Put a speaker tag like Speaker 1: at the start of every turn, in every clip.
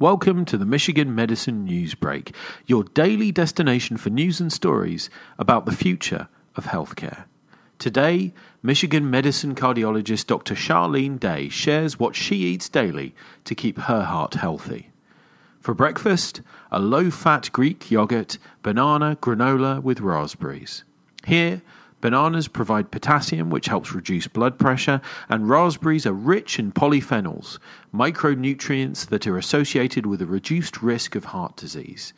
Speaker 1: Welcome to the Michigan Medicine News Break, your daily destination for news and stories about the future of healthcare. Today, Michigan medicine cardiologist Dr. Sharlene Day shares what she eats daily to keep her heart healthy. For breakfast, a low fat Greek yogurt, banana, granola with raspberries. Here, Bananas provide potassium, which helps reduce blood pressure, and raspberries are rich in polyphenols, micronutrients that are associated with a reduced risk of heart disease.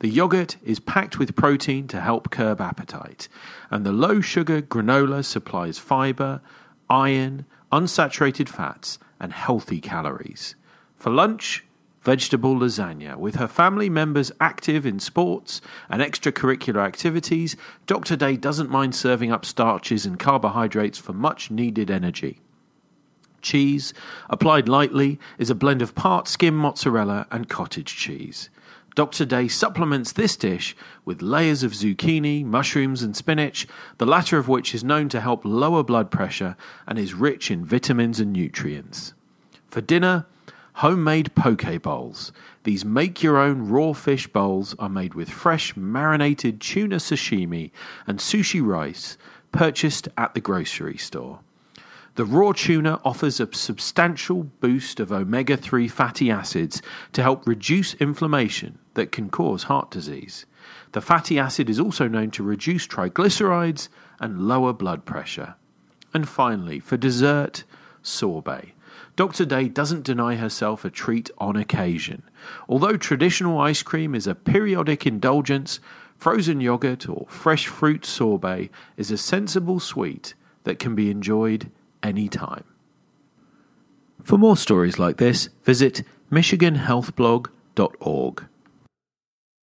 Speaker 1: The yogurt is packed with protein to help curb appetite, and the low sugar granola supplies fiber, iron, unsaturated fats, and healthy calories. For lunch, vegetable lasagna. With her family members active in sports and extracurricular activities, Dr. Day doesn't mind serving up starches and carbohydrates for much needed energy. Cheese, applied lightly, is a blend of part skim mozzarella and cottage cheese. Dr. Day supplements this dish with layers of zucchini, mushrooms, and spinach, the latter of which is known to help lower blood pressure and is rich in vitamins and nutrients. For dinner, homemade poke bowls. These make your own raw fish bowls are made with fresh marinated tuna sashimi and sushi rice purchased at the grocery store. The raw tuna offers a substantial boost of omega 3 fatty acids to help reduce inflammation that can cause heart disease. The fatty acid is also known to reduce triglycerides and lower blood pressure. And finally, for dessert, sorbet. Dr. Day doesn't deny herself a treat on occasion. Although traditional ice cream is a periodic indulgence, frozen yogurt or fresh fruit sorbet is a sensible sweet that can be enjoyed anytime. For more stories like this, visit MichiganHealthBlog.org.